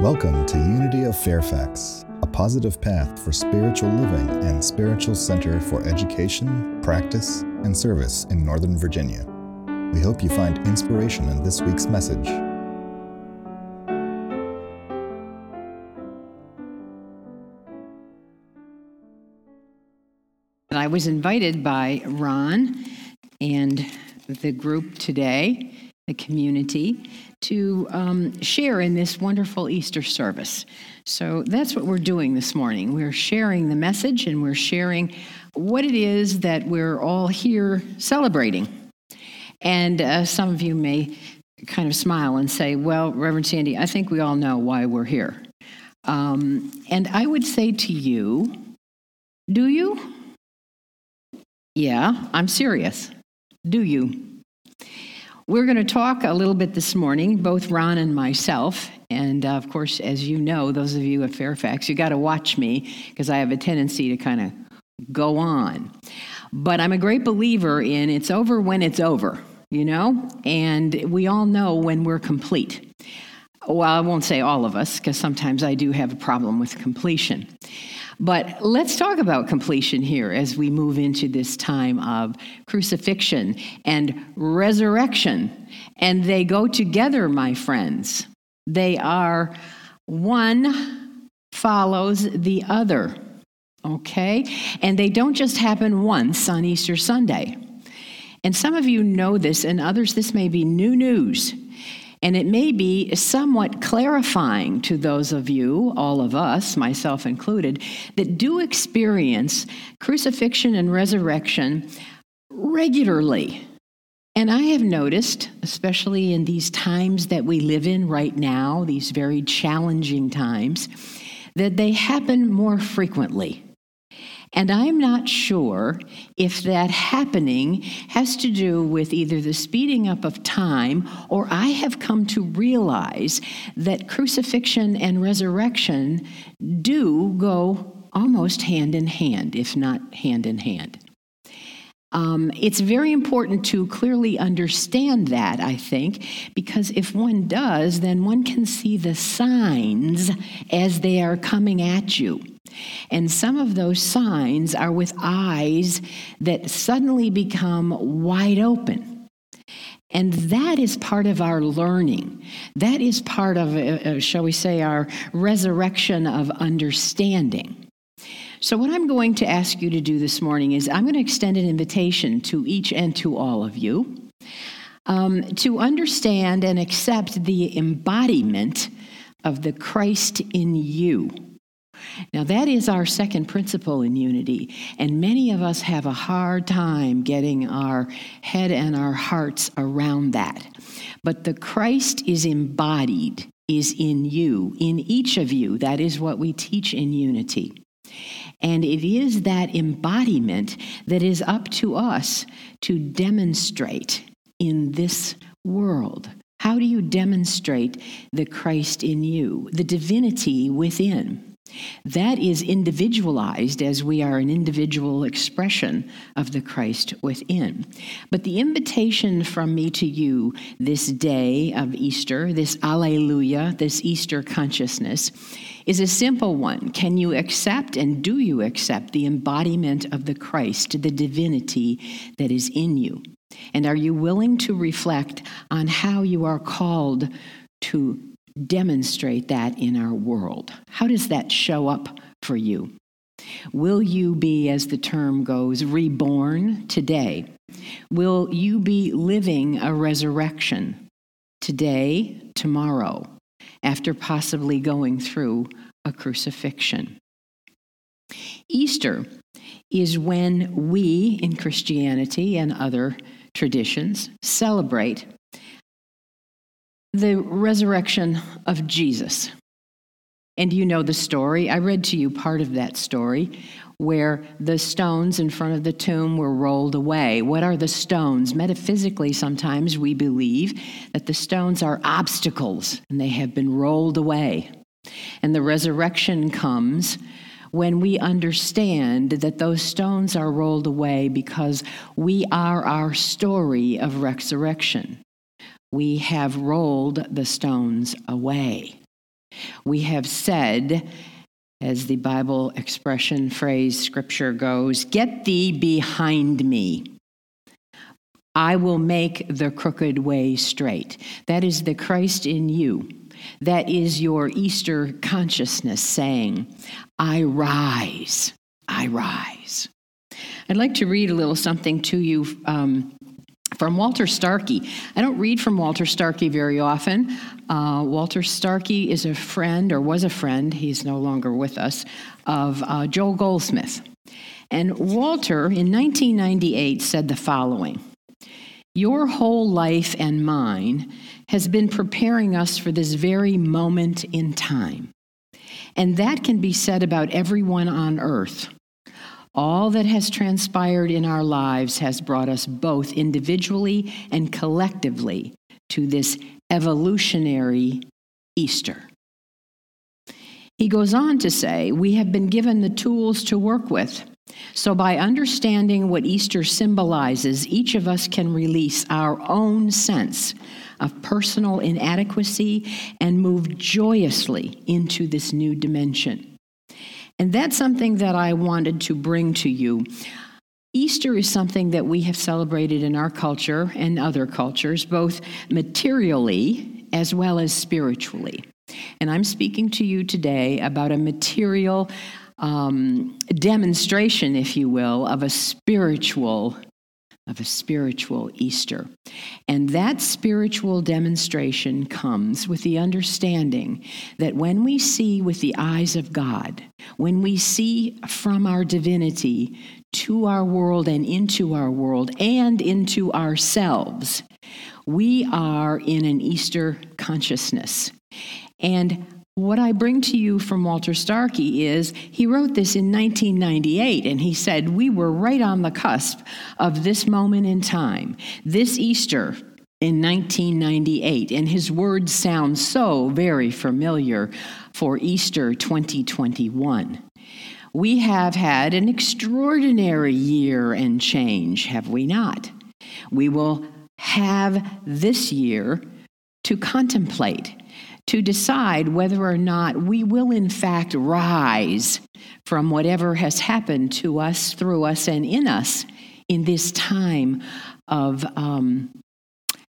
Welcome to Unity of Fairfax, a positive path for spiritual living and spiritual center for education, practice, and service in Northern Virginia. We hope you find inspiration in this week's message. I was invited by Ron and the group today, the community, to um, share in this wonderful Easter service. So that's what we're doing this morning. We're sharing the message and we're sharing what it is that we're all here celebrating. And uh, some of you may kind of smile and say, Well, Reverend Sandy, I think we all know why we're here. Um, and I would say to you, Do you? Yeah, I'm serious. Do you? We're going to talk a little bit this morning, both Ron and myself. And uh, of course, as you know, those of you at Fairfax, you got to watch me because I have a tendency to kind of go on. But I'm a great believer in it's over when it's over, you know? And we all know when we're complete. Well, I won't say all of us because sometimes I do have a problem with completion. But let's talk about completion here as we move into this time of crucifixion and resurrection. And they go together, my friends. They are one follows the other. Okay? And they don't just happen once on Easter Sunday. And some of you know this, and others, this may be new news. And it may be somewhat clarifying to those of you, all of us, myself included, that do experience crucifixion and resurrection regularly. And I have noticed, especially in these times that we live in right now, these very challenging times, that they happen more frequently. And I'm not sure if that happening has to do with either the speeding up of time or I have come to realize that crucifixion and resurrection do go almost hand in hand, if not hand in hand. Um, it's very important to clearly understand that, I think, because if one does, then one can see the signs as they are coming at you. And some of those signs are with eyes that suddenly become wide open. And that is part of our learning. That is part of, uh, uh, shall we say, our resurrection of understanding. So, what I'm going to ask you to do this morning is I'm going to extend an invitation to each and to all of you um, to understand and accept the embodiment of the Christ in you. Now, that is our second principle in unity, and many of us have a hard time getting our head and our hearts around that. But the Christ is embodied, is in you, in each of you. That is what we teach in unity. And it is that embodiment that is up to us to demonstrate in this world. How do you demonstrate the Christ in you, the divinity within? That is individualized as we are an individual expression of the Christ within. But the invitation from me to you this day of Easter, this Alleluia, this Easter consciousness, is a simple one. Can you accept and do you accept the embodiment of the Christ, the divinity that is in you? And are you willing to reflect on how you are called to demonstrate that in our world? How does that show up for you? Will you be, as the term goes, reborn today? Will you be living a resurrection today, tomorrow, after possibly going through a crucifixion? Easter is when we in Christianity and other traditions celebrate the resurrection of Jesus. And you know the story. I read to you part of that story where the stones in front of the tomb were rolled away. What are the stones? Metaphysically, sometimes we believe that the stones are obstacles and they have been rolled away. And the resurrection comes when we understand that those stones are rolled away because we are our story of resurrection we have rolled the stones away. We have said, as the Bible expression, phrase, scripture goes, Get thee behind me. I will make the crooked way straight. That is the Christ in you. That is your Easter consciousness saying, I rise, I rise. I'd like to read a little something to you um, from Walter Starcke. I don't read from Walter Starcke very often. Uh, Walter Starcke is a friend, or was a friend, he's no longer with us, of uh, Joel Goldsmith. And Walter, in 1998, said the following Your whole life and mine has been preparing us for this very moment in time. And that can be said about everyone on earth. All that has transpired in our lives has brought us both individually and collectively to this evolutionary Easter. He goes on to say, We have been given the tools to work with. So, by understanding what Easter symbolizes, each of us can release our own sense of personal inadequacy and move joyously into this new dimension. And that's something that I wanted to bring to you. Easter is something that we have celebrated in our culture and other cultures, both materially as well as spiritually. And I'm speaking to you today about a material um, demonstration, if you will, of a spiritual of a spiritual Easter. And that spiritual demonstration comes with the understanding that when we see with the eyes of God, when we see from our divinity to our world and into our world and into ourselves, we are in an Easter consciousness. And what I bring to you from Walter Starcke is he wrote this in 1998, and he said, We were right on the cusp of this moment in time, this Easter in 1998. And his words sound so very familiar for Easter 2021. We have had an extraordinary year and change, have we not? We will have this year to contemplate to decide whether or not we will, in fact, rise from whatever has happened to us, through us, and in us in this time of um,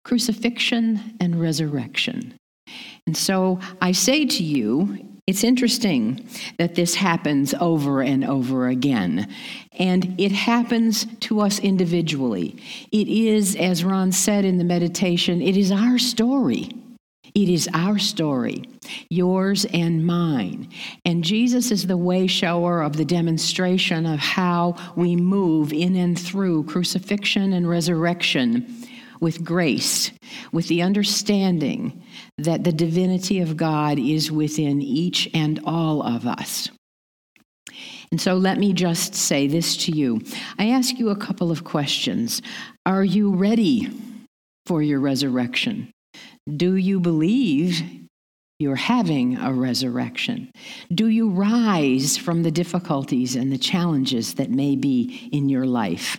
crucifixion and resurrection. And so I say to you, it's interesting that this happens over and over again. And it happens to us individually. It is, as Ron said in the meditation, it is our story. It is our story, yours and mine. And Jesus is the way shower of the demonstration of how we move in and through crucifixion and resurrection with grace, with the understanding that the divinity of God is within each and all of us. And so let me just say this to you. I ask you a couple of questions. Are you ready for your resurrection? Do you believe you're having a resurrection? Do you rise from the difficulties and the challenges that may be in your life?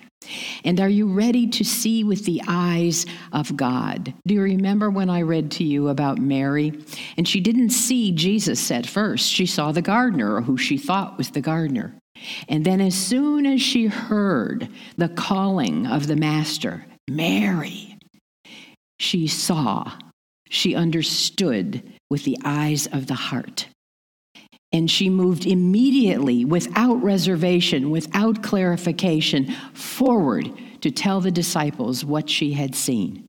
And are you ready to see with the eyes of God? Do you remember when I read to you about Mary? And she didn't see Jesus at first. She saw the gardener, or who she thought was the gardener. And then, as soon as she heard the calling of the Master, Mary, she saw she understood with the eyes of the heart. And she moved immediately, without reservation, without clarification, forward to tell the disciples what she had seen.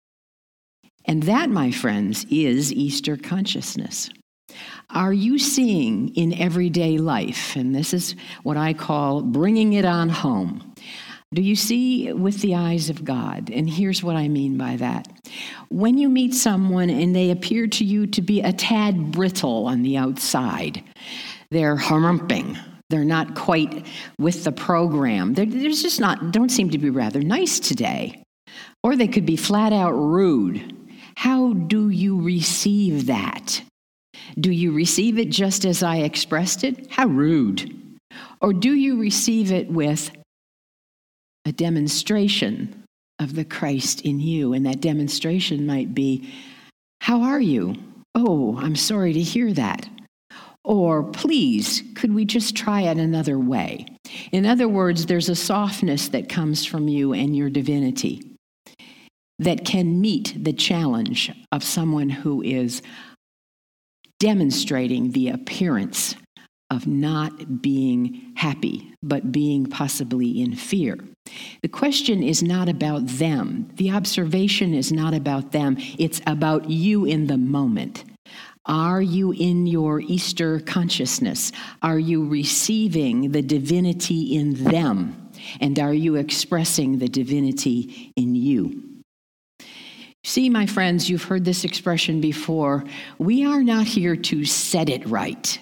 And that, my friends, is Easter consciousness. Are you seeing in everyday life, and this is what I call bringing it on home, do you see with the eyes of God? And here's what I mean by that. When you meet someone and they appear to you to be a tad brittle on the outside, they're harumping. They're not quite with the program. They're, they're just not, don't seem to be rather nice today. Or they could be flat out rude. How do you receive that? Do you receive it just as I expressed it? How rude. Or do you receive it with, a demonstration of the Christ in you. And that demonstration might be, How are you? Oh, I'm sorry to hear that. Or, please, could we just try it another way? In other words, there's a softness that comes from you and your divinity that can meet the challenge of someone who is demonstrating the appearance of not being happy, but being possibly in fear. The question is not about them. The observation is not about them. It's about you in the moment. Are you in your Easter consciousness? Are you receiving the divinity in them? And are you expressing the divinity in you? See, my friends, you've heard this expression before. We are not here to set it right.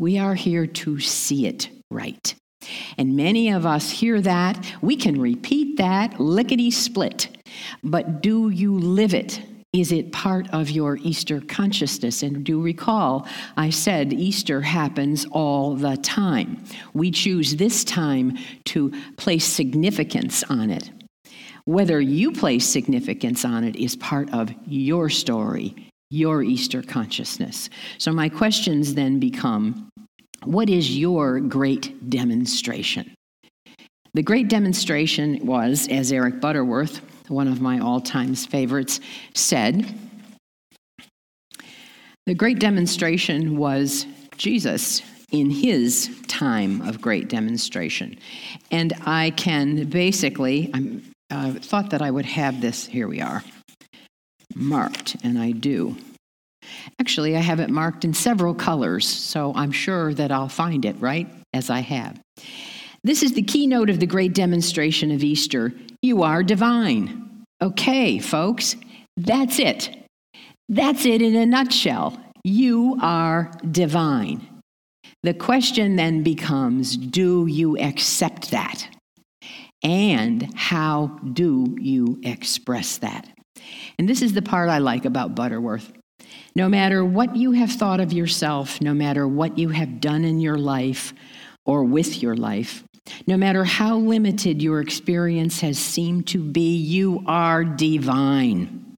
We are here to see it right. And many of us hear that. We can repeat that lickety split. But do you live it? Is it part of your Easter consciousness? And do recall, I said Easter happens all the time. We choose this time to place significance on it. Whether you place significance on it is part of your story, your Easter consciousness. So, my questions then become what is your great demonstration? The great demonstration was, as Eric Butterworth, one of my all time favorites, said, the great demonstration was Jesus in his time of great demonstration. And I can basically, I uh, thought that I would have this, here we are, marked, and I do. Actually, I have it marked in several colors, so I'm sure that I'll find it, right, as I have. This is the keynote of the great demonstration of Easter. You are divine. Okay, folks, that's it. That's it in a nutshell. You are divine. The question then becomes do you accept that? And how do you express that? And this is the part I like about Butterworth. No matter what you have thought of yourself, no matter what you have done in your life or with your life, no matter how limited your experience has seemed to be, you are divine.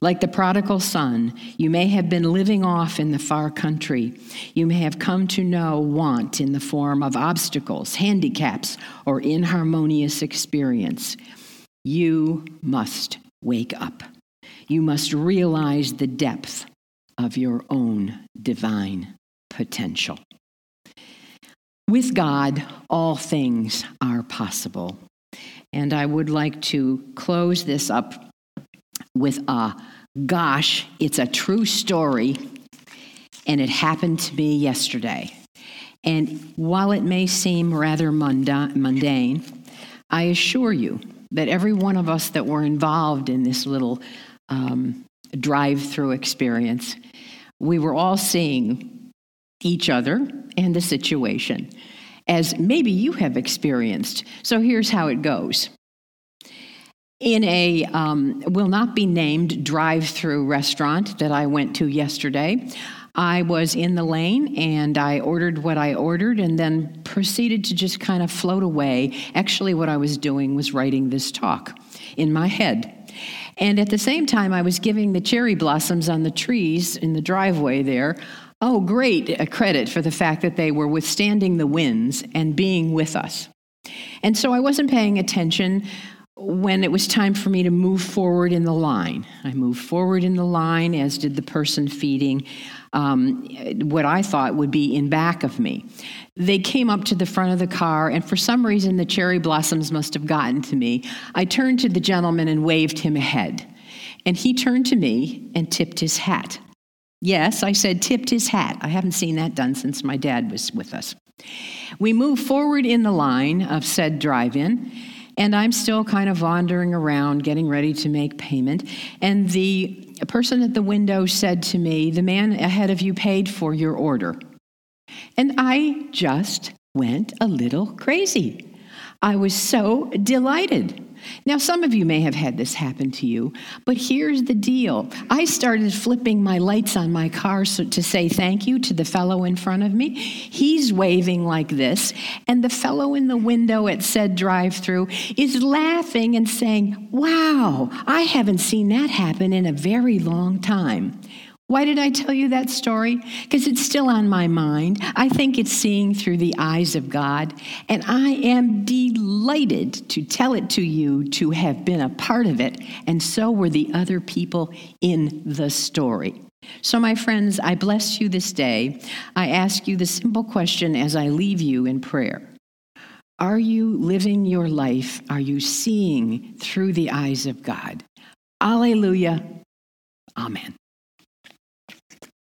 Like the prodigal son, you may have been living off in the far country. You may have come to know want in the form of obstacles, handicaps, or inharmonious experience. You must wake up. You must realize the depth of your own divine potential. With God, all things are possible. And I would like to close this up with a gosh, it's a true story, and it happened to me yesterday. And while it may seem rather mundane, I assure you that every one of us that were involved in this little um, drive through experience, we were all seeing each other and the situation as maybe you have experienced. So here's how it goes in a um, will not be named drive through restaurant that I went to yesterday. I was in the lane and I ordered what I ordered and then proceeded to just kind of float away. Actually, what I was doing was writing this talk in my head. And at the same time, I was giving the cherry blossoms on the trees in the driveway there. Oh, great a credit for the fact that they were withstanding the winds and being with us. And so I wasn't paying attention when it was time for me to move forward in the line. I moved forward in the line, as did the person feeding um, what I thought would be in back of me. They came up to the front of the car, and for some reason, the cherry blossoms must have gotten to me. I turned to the gentleman and waved him ahead. And he turned to me and tipped his hat. Yes, I said tipped his hat. I haven't seen that done since my dad was with us. We moved forward in the line of said drive in and I'm still kind of wandering around getting ready to make payment. And the person at the window said to me, The man ahead of you paid for your order. And I just went a little crazy. I was so delighted. Now, some of you may have had this happen to you, but here's the deal. I started flipping my lights on my car so, to say thank you to the fellow in front of me. He's waving like this, and the fellow in the window at said drive through is laughing and saying, Wow, I haven't seen that happen in a very long time. Why did I tell you that story? Because it's still on my mind. I think it's seeing through the eyes of God, and I am delighted to tell it to you to have been a part of it, and so were the other people in the story. So, my friends, I bless you this day. I ask you the simple question as I leave you in prayer Are you living your life? Are you seeing through the eyes of God? Alleluia. Amen.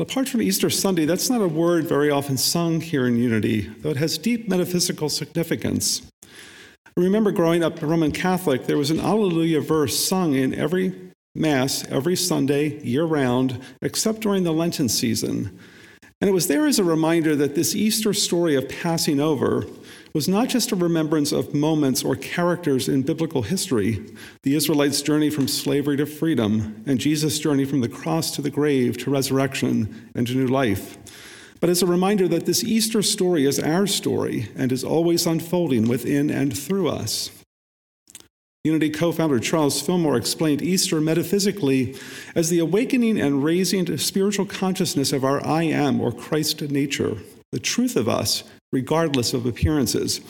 Well, apart from Easter Sunday, that's not a word very often sung here in Unity, though it has deep metaphysical significance. I remember growing up Roman Catholic, there was an Alleluia verse sung in every Mass every Sunday, year round, except during the Lenten season. And it was there as a reminder that this Easter story of passing over was not just a remembrance of moments or characters in biblical history, the Israelites' journey from slavery to freedom, and Jesus' journey from the cross to the grave to resurrection and to new life, but as a reminder that this Easter story is our story and is always unfolding within and through us. Unity co founder Charles Fillmore explained Easter metaphysically as the awakening and raising to spiritual consciousness of our I am or Christ nature, the truth of us regardless of appearances.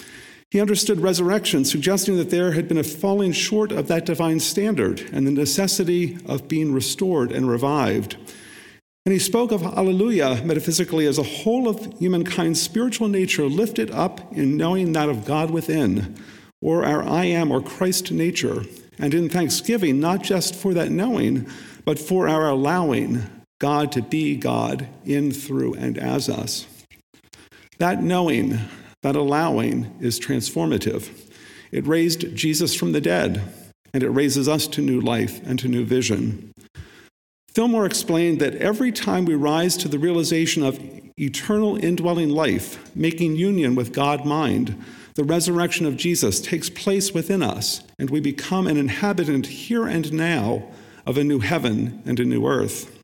He understood resurrection, suggesting that there had been a falling short of that divine standard and the necessity of being restored and revived. And he spoke of Alleluia metaphysically as a whole of humankind's spiritual nature lifted up in knowing that of God within, or our I am or Christ nature, and in thanksgiving, not just for that knowing, but for our allowing God to be God in, through, and as us. That knowing, that allowing is transformative. It raised Jesus from the dead, and it raises us to new life and to new vision. Fillmore explained that every time we rise to the realization of eternal indwelling life, making union with God mind, the resurrection of Jesus takes place within us, and we become an inhabitant here and now of a new heaven and a new earth.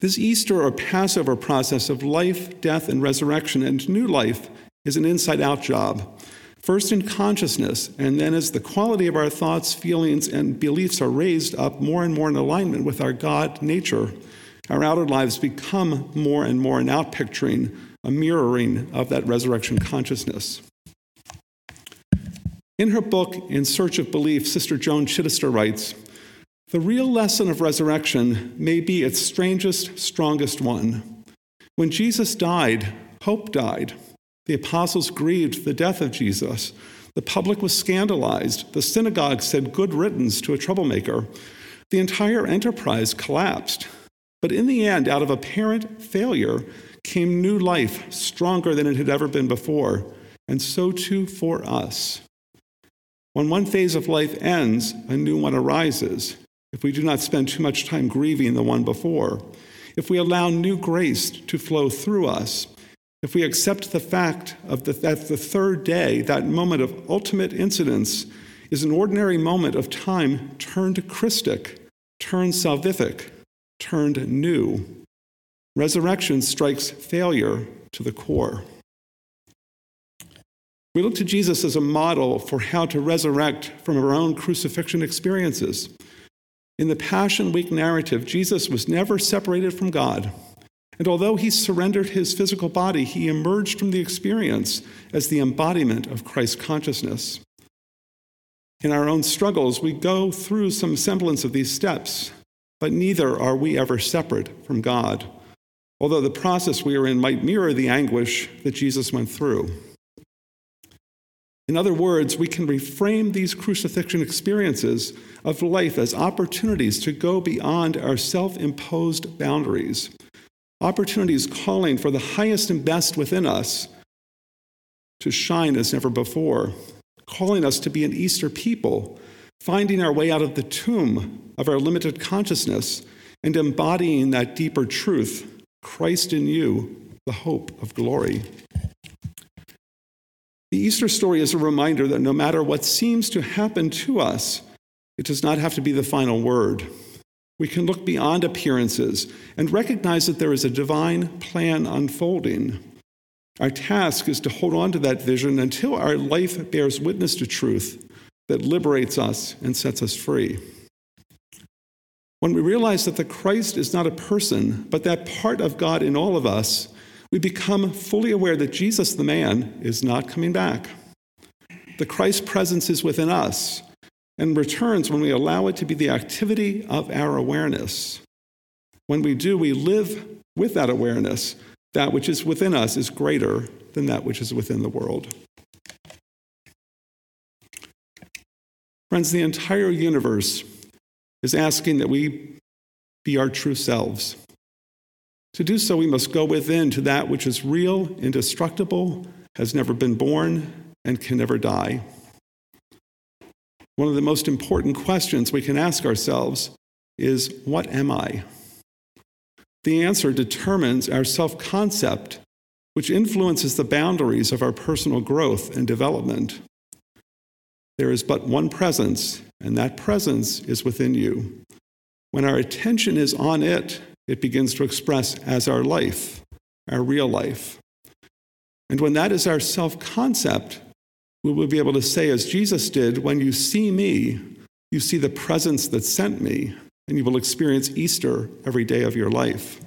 This Easter or Passover process of life, death, and resurrection and new life is an inside out job. First in consciousness, and then as the quality of our thoughts, feelings, and beliefs are raised up more and more in alignment with our God nature, our outer lives become more and more an outpicturing, a mirroring of that resurrection consciousness. In her book, In Search of Belief, Sister Joan Chittister writes the real lesson of resurrection may be its strangest, strongest one. When Jesus died, hope died. The apostles grieved the death of Jesus. The public was scandalized. The synagogue said good riddance to a troublemaker. The entire enterprise collapsed. But in the end, out of apparent failure, came new life, stronger than it had ever been before. And so too for us. When one phase of life ends, a new one arises if we do not spend too much time grieving the one before, if we allow new grace to flow through us, if we accept the fact of the, that the third day, that moment of ultimate incidence, is an ordinary moment of time turned Christic, turned salvific, turned new. Resurrection strikes failure to the core. We look to Jesus as a model for how to resurrect from our own crucifixion experiences. In the Passion Week narrative, Jesus was never separated from God. And although he surrendered his physical body, he emerged from the experience as the embodiment of Christ's consciousness. In our own struggles, we go through some semblance of these steps, but neither are we ever separate from God, although the process we are in might mirror the anguish that Jesus went through. In other words, we can reframe these crucifixion experiences of life as opportunities to go beyond our self imposed boundaries, opportunities calling for the highest and best within us to shine as never before, calling us to be an Easter people, finding our way out of the tomb of our limited consciousness and embodying that deeper truth Christ in you, the hope of glory. The Easter story is a reminder that no matter what seems to happen to us, it does not have to be the final word. We can look beyond appearances and recognize that there is a divine plan unfolding. Our task is to hold on to that vision until our life bears witness to truth that liberates us and sets us free. When we realize that the Christ is not a person, but that part of God in all of us, we become fully aware that Jesus, the man, is not coming back. The Christ presence is within us and returns when we allow it to be the activity of our awareness. When we do, we live with that awareness. That which is within us is greater than that which is within the world. Friends, the entire universe is asking that we be our true selves. To do so, we must go within to that which is real, indestructible, has never been born, and can never die. One of the most important questions we can ask ourselves is What am I? The answer determines our self concept, which influences the boundaries of our personal growth and development. There is but one presence, and that presence is within you. When our attention is on it, it begins to express as our life, our real life. And when that is our self concept, we will be able to say, as Jesus did, when you see me, you see the presence that sent me, and you will experience Easter every day of your life.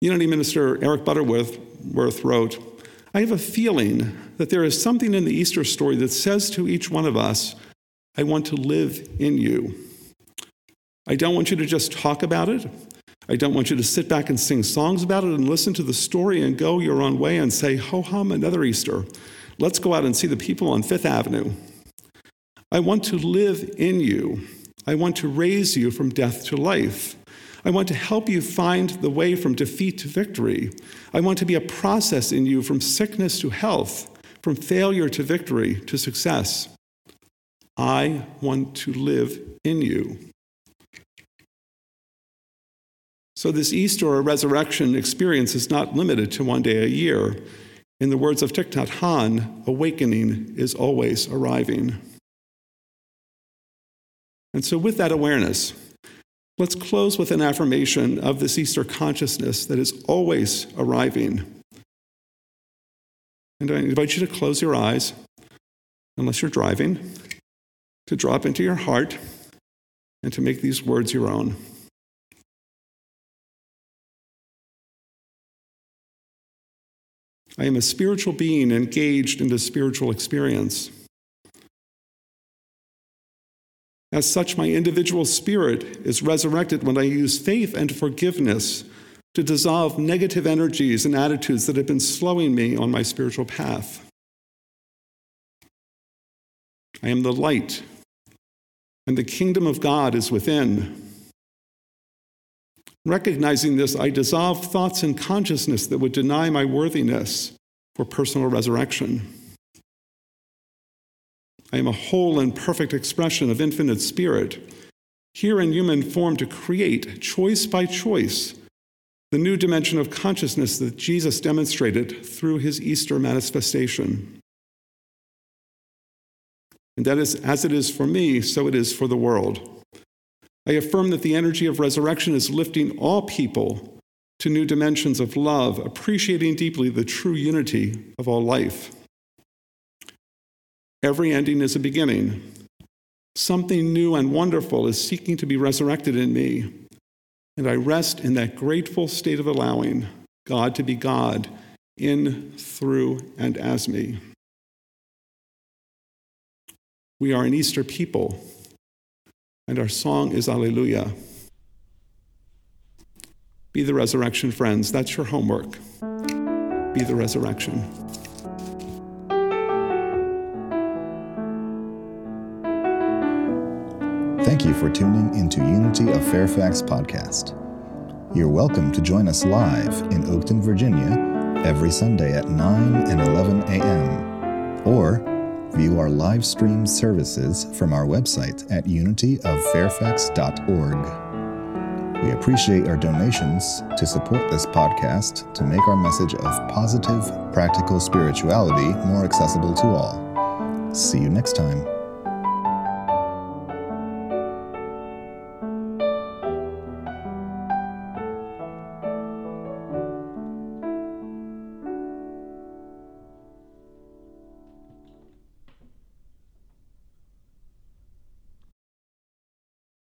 Unity Minister Eric Butterworth wrote, I have a feeling that there is something in the Easter story that says to each one of us, I want to live in you. I don't want you to just talk about it. I don't want you to sit back and sing songs about it and listen to the story and go your own way and say, ho hum, another Easter. Let's go out and see the people on Fifth Avenue. I want to live in you. I want to raise you from death to life. I want to help you find the way from defeat to victory. I want to be a process in you from sickness to health, from failure to victory to success. I want to live in you. So, this Easter or resurrection experience is not limited to one day a year. In the words of Thich Nhat Hanh, awakening is always arriving. And so, with that awareness, let's close with an affirmation of this Easter consciousness that is always arriving. And I invite you to close your eyes, unless you're driving, to drop into your heart and to make these words your own. I am a spiritual being engaged in the spiritual experience. As such, my individual spirit is resurrected when I use faith and forgiveness to dissolve negative energies and attitudes that have been slowing me on my spiritual path. I am the light, and the kingdom of God is within. Recognizing this, I dissolve thoughts and consciousness that would deny my worthiness for personal resurrection. I am a whole and perfect expression of infinite spirit, here in human form to create, choice by choice, the new dimension of consciousness that Jesus demonstrated through his Easter manifestation. And that is, as it is for me, so it is for the world. I affirm that the energy of resurrection is lifting all people to new dimensions of love, appreciating deeply the true unity of all life. Every ending is a beginning. Something new and wonderful is seeking to be resurrected in me, and I rest in that grateful state of allowing God to be God in, through, and as me. We are an Easter people and our song is Alleluia. Be the resurrection, friends. That's your homework. Be the resurrection. Thank you for tuning into Unity of Fairfax podcast. You're welcome to join us live in Oakton, Virginia every Sunday at 9 and 11 a.m. or View our live stream services from our website at unityoffairfax.org. We appreciate our donations to support this podcast to make our message of positive, practical spirituality more accessible to all. See you next time.